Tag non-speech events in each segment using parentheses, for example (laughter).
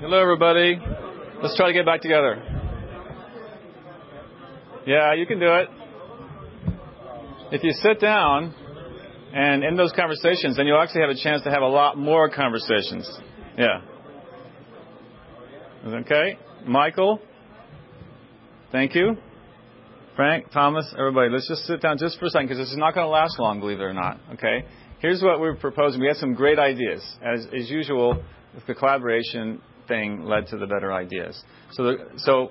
Hello, everybody. Let's try to get back together. Yeah, you can do it. If you sit down and in those conversations, then you'll actually have a chance to have a lot more conversations. Yeah. Okay. Michael, thank you. Frank, Thomas, everybody, let's just sit down just for a second because this is not going to last long, believe it or not. Okay. Here's what we're proposing. We had some great ideas. As, as usual, with the collaboration thing led to the better ideas. So, the, so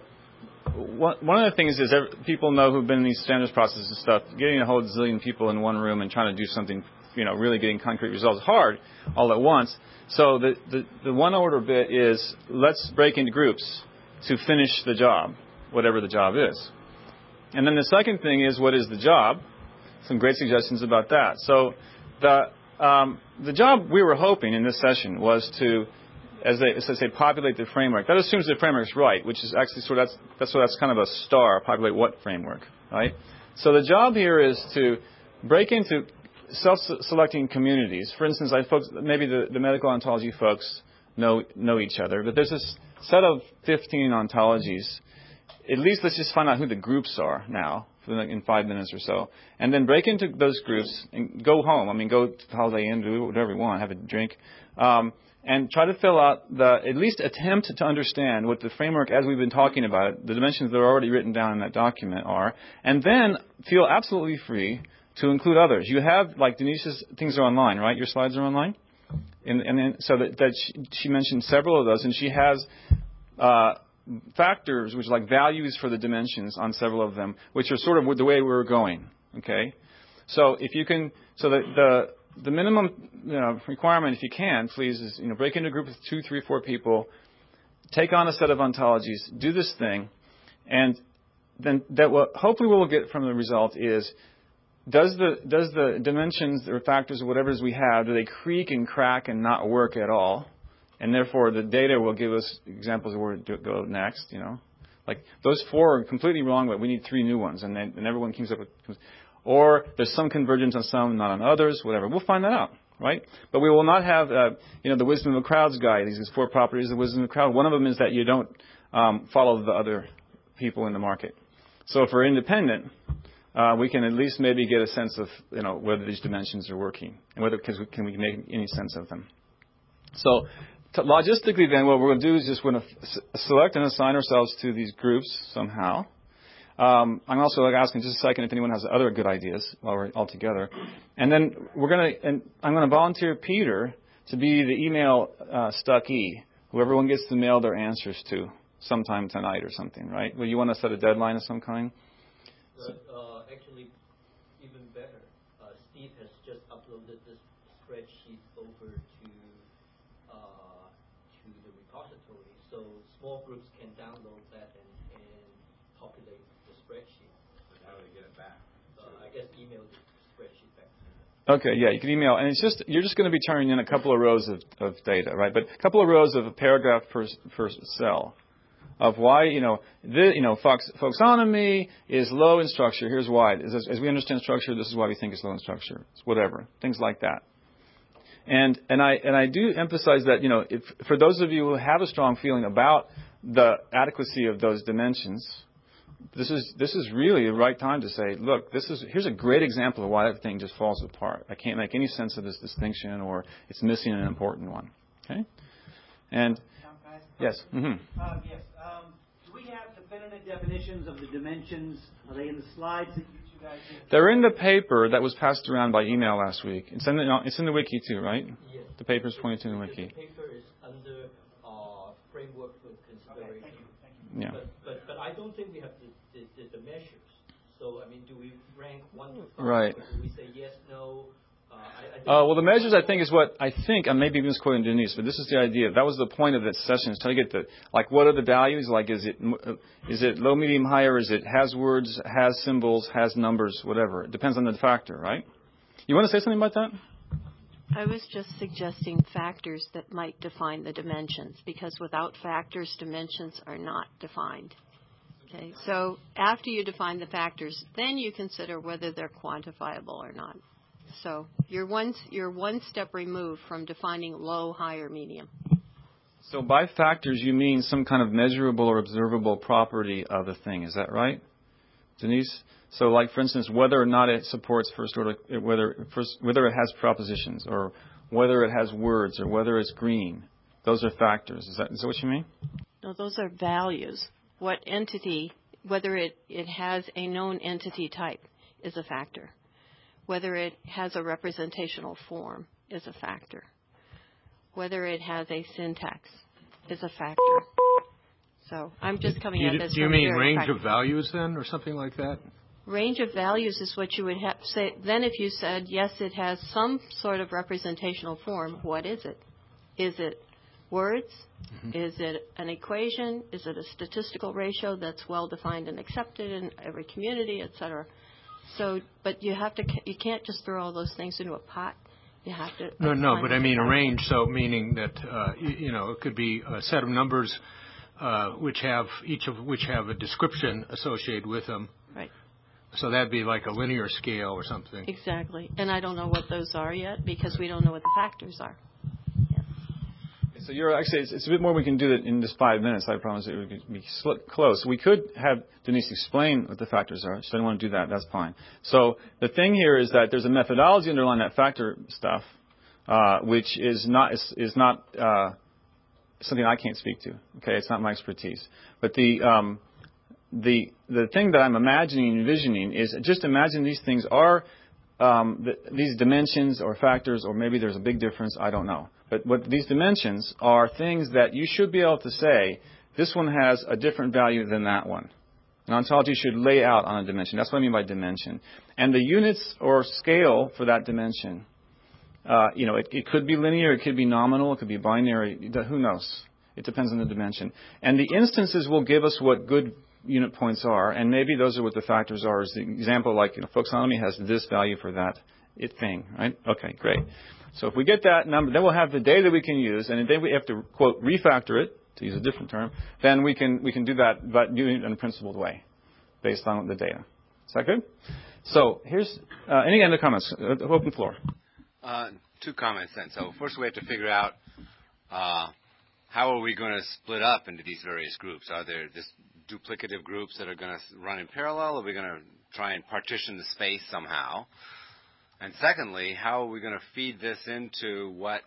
one, of the things is people know who've been in these standards processes and stuff, getting a whole zillion people in one room and trying to do something, you know, really getting concrete results hard all at once. So the, the, the one order bit is let's break into groups to finish the job, whatever the job is. And then the second thing is what is the job? Some great suggestions about that. So the um, the job we were hoping in this session was to as they, as they say, populate the framework. That assumes the framework is right, which is actually sort of that's that's that's kind of a star. Populate what framework, right? So the job here is to break into self-selecting communities. For instance, I folks maybe the, the medical ontology folks know know each other, but there's this set of 15 ontologies. At least let's just find out who the groups are now in five minutes or so, and then break into those groups and go home. I mean, go to the Holiday Inn, do whatever you want, have a drink. Um, and try to fill out the, at least attempt to understand what the framework, as we've been talking about it, the dimensions that are already written down in that document are, and then feel absolutely free to include others. You have, like Denise's things are online, right? Your slides are online? And, and then, so that, that she, she, mentioned several of those, and she has uh, factors, which are like values for the dimensions on several of them, which are sort of the way we're going. Okay? So if you can, so that the, the minimum you know, requirement, if you can, please, is you know, break into a group of two, three, four people, take on a set of ontologies, do this thing, and then that what hopefully we'll get from the result is does the does the dimensions or factors or whatever we have do they creak and crack and not work at all, and therefore the data will give us examples of where to go next. You know, like those four are completely wrong, but we need three new ones, and then and everyone comes up with or there's some convergence on some, not on others, whatever. We'll find that out, right? But we will not have, uh, you know, the wisdom of the crowds guide. These four properties of the wisdom of the crowd. One of them is that you don't um, follow the other people in the market. So if we're independent, uh, we can at least maybe get a sense of, you know, whether these dimensions are working and whether we, can we make any sense of them. So logistically, then, what we're going to do is just going to s- select and assign ourselves to these groups somehow. Um, I'm also asking just a second if anyone has other good ideas while we're all together. And then we're going to, and I'm going to volunteer Peter to be the email uh, stuckee, who everyone gets to mail their answers to sometime tonight or something, right? Well, you want to set a deadline of some kind? But, uh, actually, even better, uh, Steve has just uploaded this spreadsheet over to uh, to the repository, so small groups can download that and, and populate spreadsheet. How do they get it back? I guess email the spreadsheet back. Okay, yeah, you can email, and it's just you're just going to be turning in a couple of rows of, of data, right? But a couple of rows of a paragraph per per cell of why you know the, you know Fox, folksonomy is low in structure. Here's why. As, as we understand structure, this is why we think it's low in structure. It's whatever things like that. And and I and I do emphasize that you know if, for those of you who have a strong feeling about the adequacy of those dimensions, this is this is really the right time to say, look, this is here's a great example of why that thing just falls apart. I can't make any sense of this distinction, or it's missing an important one. Okay, and yes, mm-hmm. uh, yes. Um, do we have definitive definitions of the dimensions? Are they in the slides that you two guys did? They're in the paper that was passed around by email last week. It's in the it's in the wiki too, right? Yes. The paper is pointed to the wiki. The paper is under uh, framework for consideration. Okay, thank you. Thank you. Yeah. But, but, but I don't think we have the the, the, the measures. So, I mean, do we rank one to five? Right. Do we say yes, no? Uh, uh, well, the measures, I think, is what I think. I may be misquoting Denise, but this is the idea. That was the point of that session: is trying to get the like, what are the values? Like, is it uh, is it low, medium, high, or is it has words, has symbols, has numbers, whatever? It depends on the factor, right? You want to say something about that? I was just suggesting factors that might define the dimensions, because without factors, dimensions are not defined. Okay, so after you define the factors, then you consider whether they're quantifiable or not. So you're one, you're one step removed from defining low, high, or medium. So by factors, you mean some kind of measurable or observable property of a thing. Is that right, Denise? So, like for instance, whether or not it supports first order, whether first, whether it has propositions, or whether it has words, or whether it's green. Those are factors. Is that, is that what you mean? No, those are values. What entity, whether it, it has a known entity type, is a factor. Whether it has a representational form is a factor. Whether it has a syntax is a factor. So I'm just coming You- at this Do you mean range practical- of values then, or something like that? Range of values is what you would have say. Then, if you said yes, it has some sort of representational form. What is it? Is it words? Is it an equation? Is it a statistical ratio that's well defined and accepted in every community, et cetera? So, but you have to. You can't just throw all those things into a pot. You have to. No, no, but I mean a range, so meaning that, uh, you know, it could be a set of numbers uh, which have, each of which have a description associated with them. Right. So that'd be like a linear scale or something. Exactly. And I don't know what those are yet because we don't know what the factors are. So you're actually, it's, it's a bit more we can do it in just five minutes. I promise it would be close. We could have Denise explain what the factors are. She doesn't want to do that. That's fine. So the thing here is that there's a methodology underlying that factor stuff, uh, which is not is, is not uh, something I can't speak to. Okay, it's not my expertise. But the um, the the thing that I'm imagining and envisioning is just imagine these things are um, th- these dimensions or factors, or maybe there's a big difference. I don't know. But what these dimensions are things that you should be able to say this one has a different value than that one. An ontology should lay out on a dimension. That's what I mean by dimension. And the units or scale for that dimension, uh, you know, it, it could be linear, it could be nominal, it could be binary. Who knows? It depends on the dimension. And the instances will give us what good unit points are, and maybe those are what the factors are. As the example, like you know, folksonomy has this value for that it thing, right? Okay, great. So if we get that number, then we'll have the data we can use, and then we have to quote refactor it to use a different term. Then we can we can do that, but in a principled way, based on the data. Is that good? So here's uh, any other comments? Uh, open floor. Uh, two comments then. So first we have to figure out uh, how are we going to split up into these various groups? Are there just duplicative groups that are going to run in parallel? Are we going to try and partition the space somehow? And secondly, how are we going to feed this into what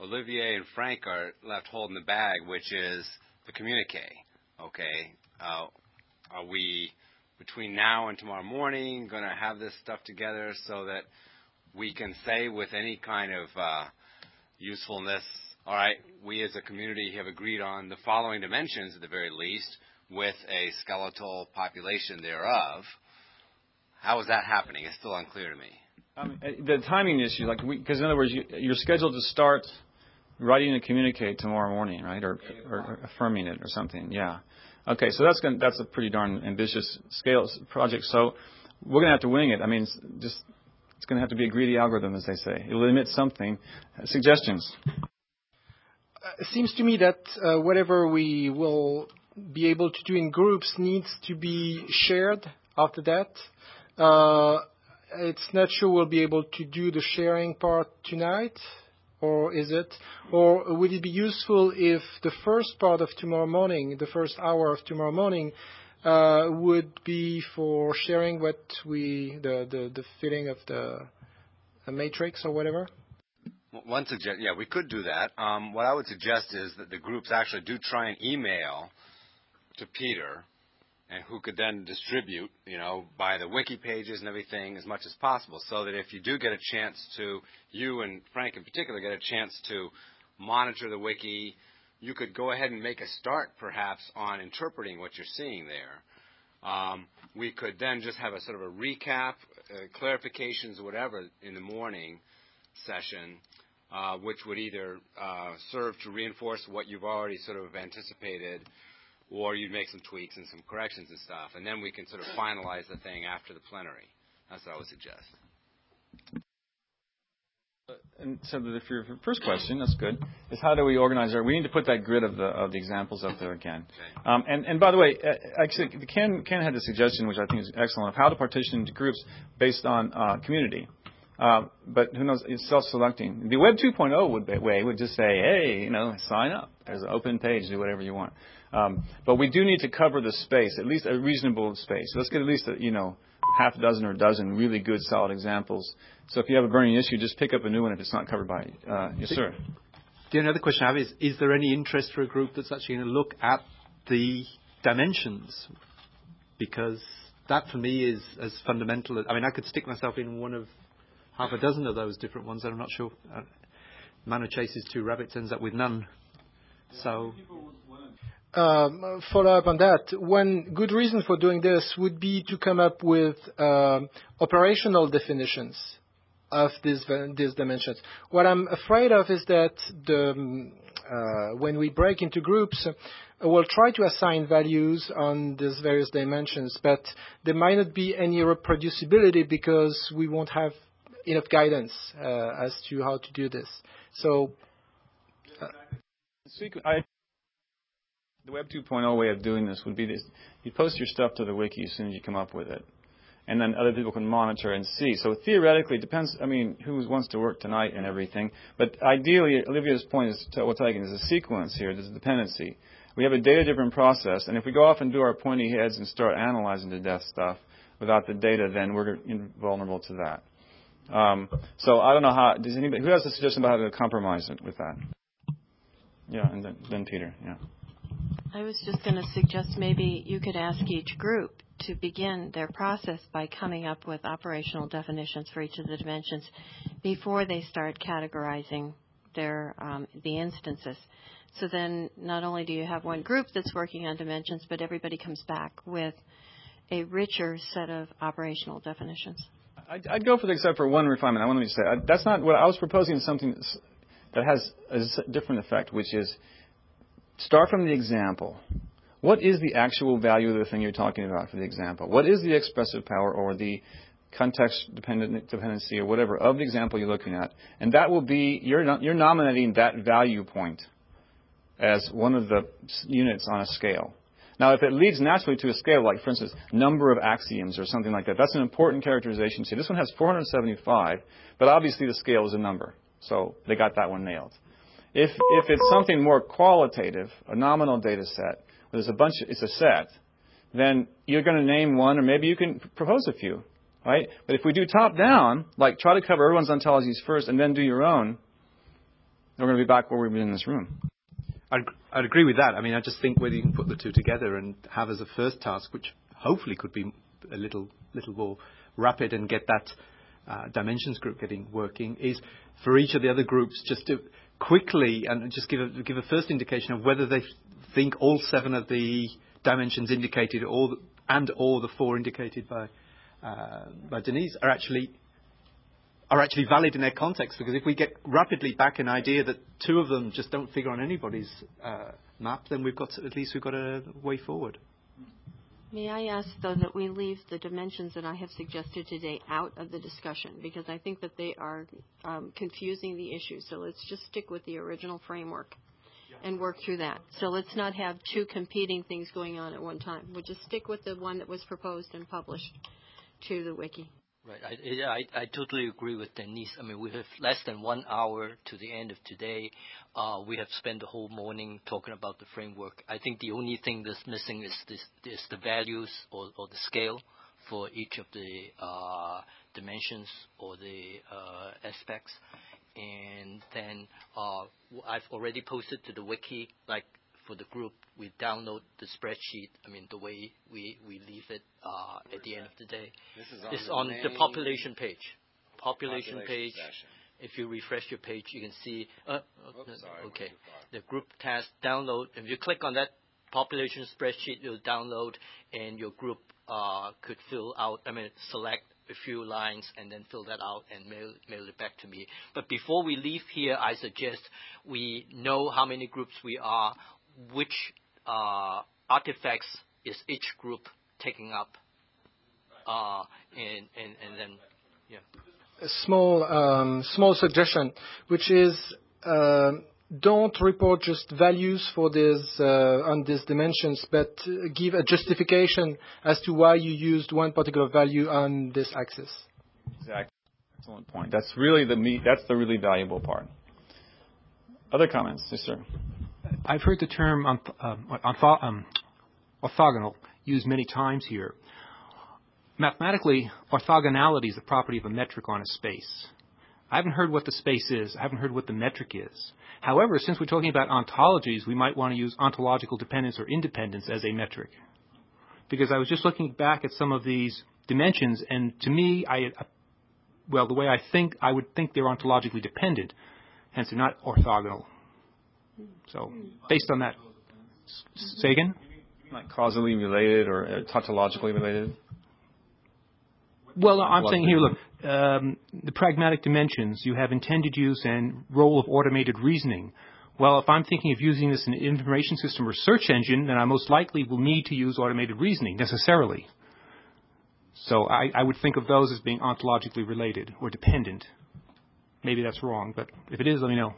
Olivier and Frank are left holding the bag, which is the communique? Okay, uh, are we between now and tomorrow morning going to have this stuff together so that we can say with any kind of uh, usefulness, all right, we as a community have agreed on the following dimensions at the very least, with a skeletal population thereof. How is that happening? It's still unclear to me. Um, uh, the timing issue, like, because in other words, you, you're scheduled to start writing a communique tomorrow morning, right, or, or, or affirming it or something. Yeah. Okay, so that's gonna, that's a pretty darn ambitious scale project. So we're gonna have to wing it. I mean, it's just it's gonna have to be a greedy algorithm, as they say. It'll emit something. Uh, suggestions. it seems to me that uh, whatever we will be able to do in groups needs to be shared after that. Uh, it's not sure we'll be able to do the sharing part tonight, or is it? Or would it be useful if the first part of tomorrow morning, the first hour of tomorrow morning, uh, would be for sharing what we, the, the, filling of the, matrix or whatever? Yeah, we could do that. Um, what I would suggest is that the groups actually do try and email to Peter, and who could then distribute, you know, by the wiki pages and everything as much as possible, so that if you do get a chance to, you and Frank in particular, get a chance to monitor the wiki, you could go ahead and make a start, perhaps, on interpreting what you're seeing there. Um, we could then just have a sort of a recap, uh, clarifications, whatever, in the morning session, uh, which would either uh, serve to reinforce what you've already sort of anticipated, or you'd make some tweaks and some corrections and stuff, and then we can sort of finalize the thing after the plenary. That's what I would suggest. And so that if your first question, that's good, is how do we organize our? We need to put that grid of the of the examples up there again. Okay. Um, and and by the way, uh, actually, Ken Ken had a suggestion which I think is excellent of how to partition into groups based on uh, community. Um, but who knows? It's self-selecting. The Web 2.0 would be, way would just say, hey, you know, sign up. There's an open page. Do whatever you want. Um, but we do need to cover the space, at least a reasonable space. Let's get at least a, you know half a dozen or a dozen really good, solid examples. So if you have a burning issue, just pick up a new one if it's not covered by. Uh, yes, sir. The only other question I have is: Is there any interest for a group that's actually going to look at the dimensions? Because that for me is as fundamental. As, I mean, I could stick myself in one of half a dozen of those different ones. I'm not sure. Uh, man who chases two rabbits ends up with none. So. Um, follow up on that. One good reason for doing this would be to come up with um, operational definitions of these these dimensions. What I'm afraid of is that um, uh, when we break into groups, we'll try to assign values on these various dimensions, but there might not be any reproducibility because we won't have enough guidance uh, as to how to do this. The Web 2.0 way of doing this would be this: you post your stuff to the wiki as soon as you come up with it, and then other people can monitor and see. So theoretically, it depends. I mean, who wants to work tonight and everything. But ideally, Olivia's point is what's taking is a sequence here. There's a dependency. We have a data-driven process, and if we go off and do our pointy heads and start analyzing the death stuff without the data, then we're vulnerable to that. Um, so I don't know how. Does anybody who has a suggestion about how to compromise it with that? Yeah, and then, then Peter. Yeah. I was just going to suggest maybe you could ask each group to begin their process by coming up with operational definitions for each of the dimensions before they start categorizing their um, the instances. So then, not only do you have one group that's working on dimensions, but everybody comes back with a richer set of operational definitions. I'd, I'd go for the except for one refinement. I want to say I, that's not what I was proposing. Something that has a different effect, which is Start from the example. What is the actual value of the thing you're talking about for the example? What is the expressive power or the context dependent, dependency or whatever of the example you're looking at? And that will be, you're, you're nominating that value point as one of the units on a scale. Now, if it leads naturally to a scale, like for instance, number of axioms or something like that, that's an important characterization. See, this one has 475, but obviously the scale is a number. So they got that one nailed. If, if it's something more qualitative, a nominal data set, there's a bunch, it's a set, then you're going to name one, or maybe you can propose a few, right? But if we do top down, like try to cover everyone's ontologies first and then do your own, we're going to be back where we've been in this room. I'd, I'd agree with that. I mean, I just think whether you can put the two together and have as a first task, which hopefully could be a little, little more rapid and get that uh, dimensions group getting working, is for each of the other groups just to quickly and just give a, give a first indication of whether they think all seven of the dimensions indicated and or the four indicated by uh, by Denise are actually are actually valid in their context. Because if we get rapidly back an idea that two of them just don't figure on anybody's uh, map, then we've got at least we've got a way forward. May I ask, though, that we leave the dimensions that I have suggested today out of the discussion because I think that they are um, confusing the issue. So let's just stick with the original framework and work through that. So let's not have two competing things going on at one time. We'll just stick with the one that was proposed and published to the wiki. Right. I, I, I totally agree with Denise. I mean, we have less than one hour to the end of today. Uh, we have spent the whole morning talking about the framework. I think the only thing that's missing is the values or, or the scale for each of the uh, dimensions or the uh, aspects. And then uh, I've already posted to the wiki, like for the group, we download the spreadsheet. I mean, the way we, we leave it uh, at the end of the day. This is on it's the on the population page. Population, population page. Session. If you refresh your page, you can see. Uh, Oops, sorry, okay. The group task download. If you click on that population spreadsheet, you'll download, and your group uh, could fill out. I mean, select a few lines and then fill that out and mail, mail it back to me. But before we leave here, I suggest we know how many groups we are, which uh, artifacts is each group taking up, uh, and, and, and then, yeah. A small, um, small suggestion, which is uh, don't report just values for this uh, on these dimensions, but give a justification as to why you used one particular value on this axis. Exactly. excellent point. That's really the meat. That's the really valuable part. Other comments, yes, sir. I've heard the term um, um, orthogonal used many times here. Mathematically, orthogonality is the property of a metric on a space. I haven't heard what the space is. I haven't heard what the metric is. However, since we're talking about ontologies, we might want to use ontological dependence or independence as a metric. Because I was just looking back at some of these dimensions, and to me, I, well, the way I think, I would think they're ontologically dependent, hence they're not orthogonal. So, based on that, say again? Like causally related or uh, tautologically related? Well, I'm saying here, look, um, the pragmatic dimensions, you have intended use and role of automated reasoning. Well, if I'm thinking of using this in an information system or search engine, then I most likely will need to use automated reasoning necessarily. So I, I would think of those as being ontologically related or dependent. Maybe that's wrong, but if it is, let me know.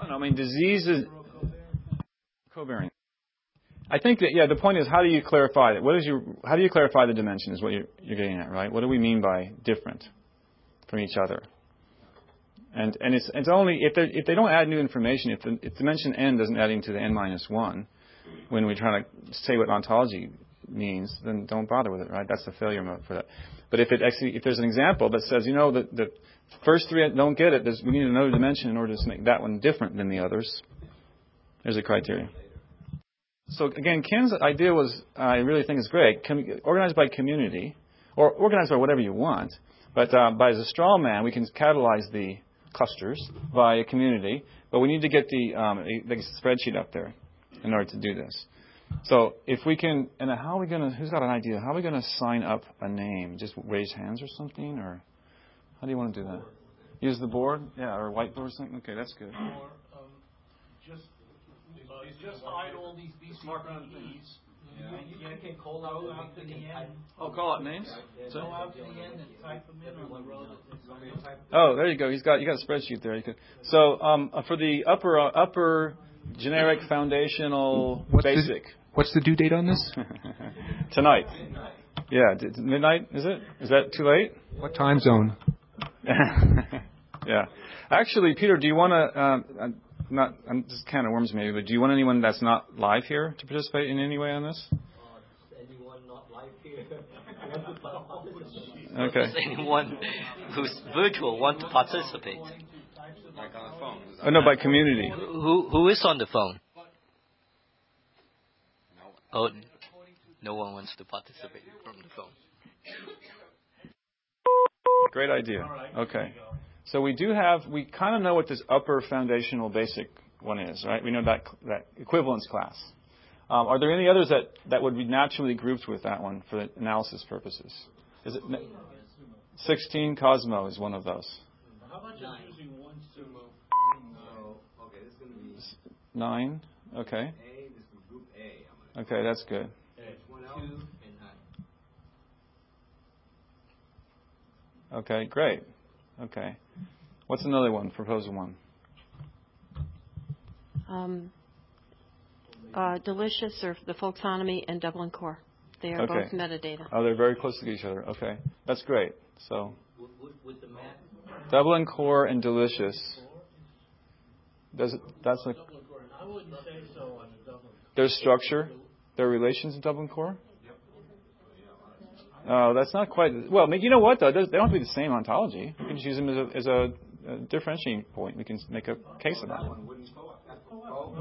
I mean, disease is covariant. I think that yeah, the point is how do you clarify it? What is your how do you clarify the dimension is what you're, you're getting at, right? What do we mean by different from each other? And and it's it's only if they if they don't add new information, if the if dimension n doesn't add into the n minus one, when we try to say what ontology means, then don't bother with it, right? That's the failure mode for that. But if it actually if there's an example that says, you know, the the first three don't get it, we need another dimension in order to make that one different than the others. There's a criteria. So again, Ken's idea was, I really think is great. Com- organized by community, or organized by whatever you want, but uh, by as a straw man, we can catalyze the clusters by a community. But we need to get the, um, the spreadsheet up there in order to do this. So if we can, and how are we going to? Who's got an idea? How are we going to sign up a name? Just raise hands or something, or how do you want to do that? Use the board, yeah, or whiteboard or something. Okay, that's good. Or um, just uh, just hide all these BCDs. Yeah. You, you can call out, out the end. Oh, call out names. So go out to the end and type them in on the row. Oh, there you go. He's got you got a spreadsheet there. You could. So um, uh, for the upper uh, upper generic foundational what's basic. The, what's the due date on this? (laughs) Tonight. Yeah, midnight. Is it? Is that too late? What time zone? (laughs) yeah. Actually, Peter, do you want to? Um, not, I'm just kind of worms maybe, but do you want anyone that's not live here to participate in any way on this? Uh, anyone not live here (laughs) Okay. Does anyone who's virtual want to participate? Like on the phone. Oh no, by community. Who who is on the phone? Oh, no one wants to participate from the phone. Great idea. Okay. So we do have, we kind of know what this upper foundational basic one is, right? We know that, that equivalence class. Um, are there any others that, that would be naturally grouped with that one for analysis purposes? Is it 16 Cosmo is one of those. How about just using one SUMO? okay, this is going to be nine. Okay. A. This is group A. Okay, that's good. Two and nine. Okay, great. Okay. What's another one? Proposal one. Um, uh, Delicious or the Folksonomy and Dublin Core. They are Okay. both metadata. Oh, they're very close to each other. Okay, that's great. So With, with, with the math, Dublin Core and Delicious. Does it, that's a, I wouldn't say so on the Dublin. their structure, their relations in Dublin Core. Oh, that's not quite. Well, you know what though? They don't have to be the same ontology. We can just use them as a, as a, a differentiating point. We can make a case about it.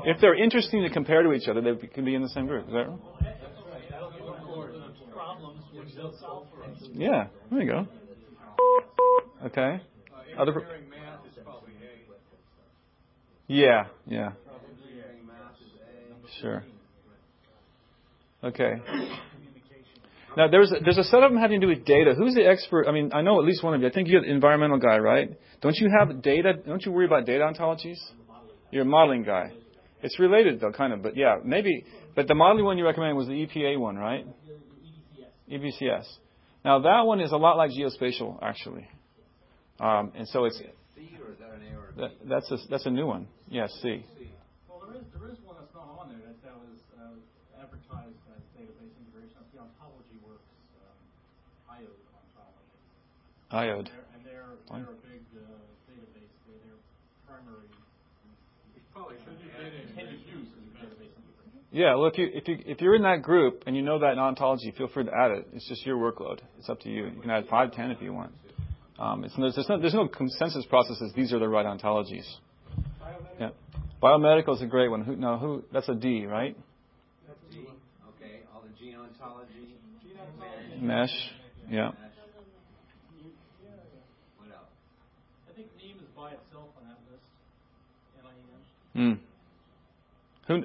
If they're interesting to compare to each other, they can be in the same group. Is that right? Yeah. There you go. Okay. Other. pro-. Yeah. Yeah. Sure. Okay. Now there's a, there's a set of them having to do with data. Who's the expert? I mean, I know at least one of you. I think you're the environmental guy, right? Don't you have data? Don't you worry about data ontologies? You're a modeling guy. It's related though, kind of, but yeah, maybe. But the modeling one you recommended was the EPA one, right? EBCS. Now that one is a lot like geospatial, actually. Um, and so it's C or is that an A or a B? that, that's a that's a new one. Yes, C. Well, there is there is one that's not on there that, that was uh, advertised as database integration. That's the Ontology Works um, IOD And they're, and they're they're, a big uh, database. They're their primary. Probably should be intended use is a database. Yeah, well, if you if you if you're in that group and you know that ontology, feel free to add it. It's just your workload. It's up to you. You can add five, ten if you want. Um, it's, there's, there's no there's no consensus processes. These are the right ontologies. Yeah, biomedical is a great one. Who, no, who? That's a D, right? D. Okay, all the gene ontology. MeSH. Yeah. What else? I think NIEM is by itself on that list. NIEM. Hmm. Who,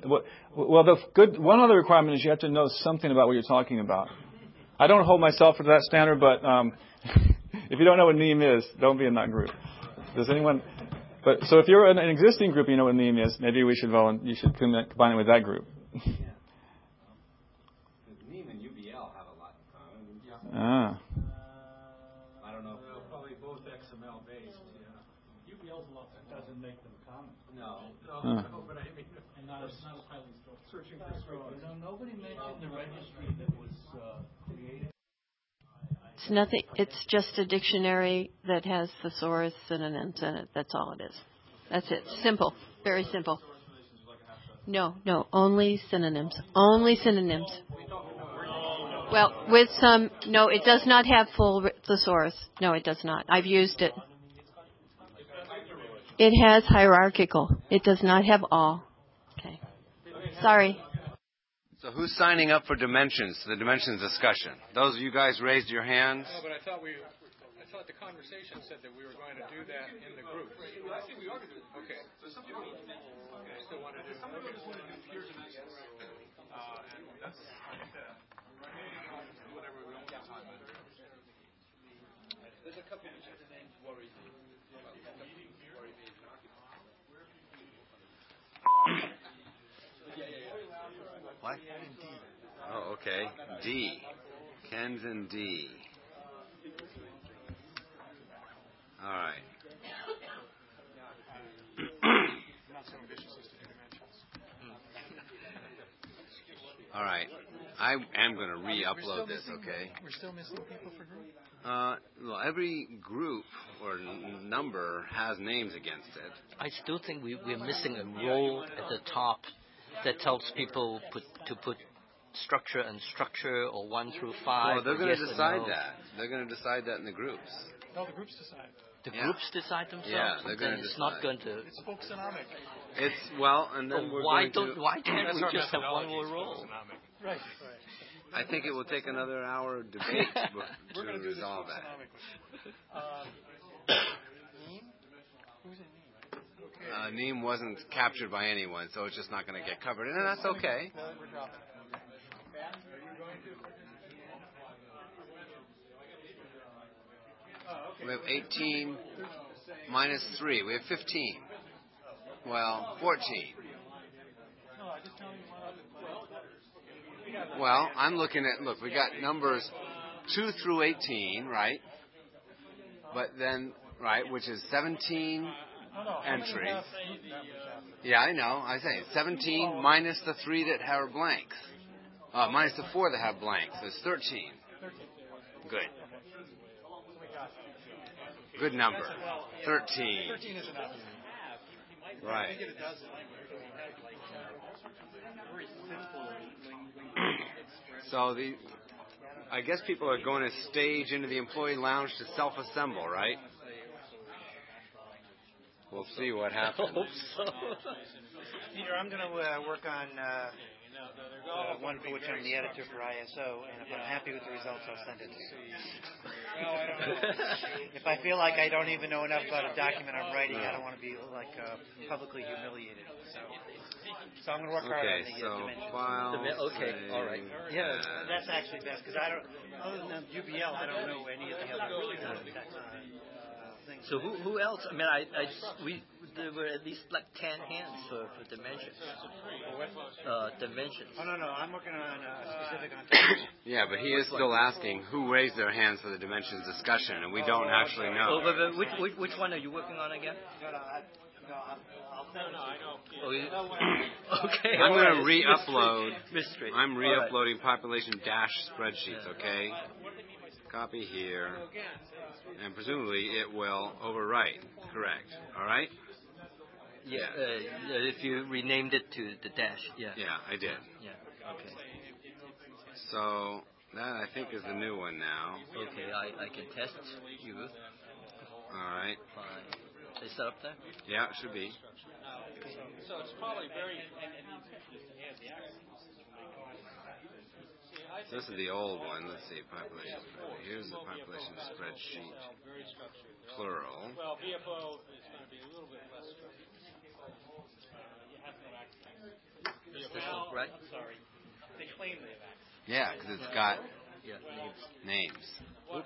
well, the good one other requirement is you have to know something about what you're talking about. I don't hold myself to that standard, but um, (laughs) if you don't know what NIEM is, don't be in that group. Does anyone? But so if you're in an existing group, you know what NIEM is. Maybe we should volun- you should combine it with that group. Because NIEM and UBL have a lot in common. Ah. I don't know. Well, probably both XML based. Yeah. UBL's a lot. That doesn't make them common. No. No, Huh. no, but I mean, and not as not as highly structured. Searching for You know, nobody mentioned the registry that was uh, created. It's nothing. It's just a dictionary that has thesaurus synonyms in it. That's all it is. That's it. Simple. Very simple. No, no. Only synonyms. Only synonyms. Well, with some. No, it does not have full ri- thesaurus. No, it does not. I've used it. It has hierarchical. It does not have all. Okay. Sorry. So who's signing up for dimensions, the dimensions discussion? Those of you guys raised your hands. No, but I thought we, I thought the conversation said that we were going to do that in the group. I think we ought to do it. Okay. So some people, still want to do. Some people just want to do peer dimensions. Uh, and that's, I think that, whatever we don't have time. There's a couple of names worry me. Worry me. What? Oh, okay. D. Ken's and D. All right. Not so ambitious as to do dimensions. All right. I am going to re-upload this, okay? We're still missing people for group? Uh, well, every group or n- number has names against it. I still think we, we're missing a role at the top that tells people put, to put structure and structure or one through five. Well, they're going to or decide no. that. They're going to decide that in the groups. No, the groups decide. The Yeah. groups decide themselves. Yeah, they're gonna it's not going to. It's folksonomic. It's well, and then But we're why going don't to. why can't we just have one more role? Right. I think it will take another hour of debate (laughs) to, We're do this resolve that. folksonomically. Um, NIEM? Who's in NIEM? Uh, NIEM wasn't captured by anyone, so it's just not going to get covered, and that's okay. No, we're dropping it. We have 18 minus 3. We have 15. Well, 14. Well, I'm looking at, look, we got numbers 2 through 18, right? But then, right, which is 17 entry. Yeah, I know. I say 17 minus the 3 that have blanks. Uh, minus the 4 that have blanks. It's 13. Good. Good number. 13. 13 is enough. I Right. think it does it. Very simple So the, I guess people are going to stage into the employee lounge to self-assemble, right? We'll see what (laughs) happens. Peter, I'm going to uh, work on uh, uh, one for which I'm the editor for ISO, and if I'm happy with the results, I'll send it to you. (laughs) if I feel like I don't even know enough about a document I'm writing, I don't want to be like uh, publicly humiliated. So, so I'm going to work hard Okay, on the so uh, dimensions. file. Okay, all right. Yeah, that's actually best because I don't, other than UBL, I don't know any of the other uh, taxonomy things. So who who else? I mean, I, I we there were at least like ten hands for, for dimensions. Uh, dimensions. Oh no no, I'm working on uh, specific on. (coughs) Yeah, but he is still asking who raised their hands for the dimensions discussion, and we don't actually Oh, know. but, but which, which which one are you working on again? No, no, I, no, I'll, I'll send it to you. Oh, you, (laughs) okay. I'm going to re-upload. Mystery. mystery. I'm re-uploading population dash spreadsheets, okay? Copy here. And presumably it will overwrite. Correct. All right? Yeah, uh, if you renamed it to the dash, yeah. Yeah, I did. Yeah, okay. So that I think is the new one now. Okay, I, I can test you. All right. Fine. Is that up there? Yeah, it should be. So it's probably very, and, and you just add the accents. This is the old one. Let's see, population. Here's the population spreadsheet. Plural. Well, VFO is going to be a little bit less structured. You have no accents. Is this? I'm sorry. They claim they have accents. Yeah, because it's got Yeah, names. names. Well,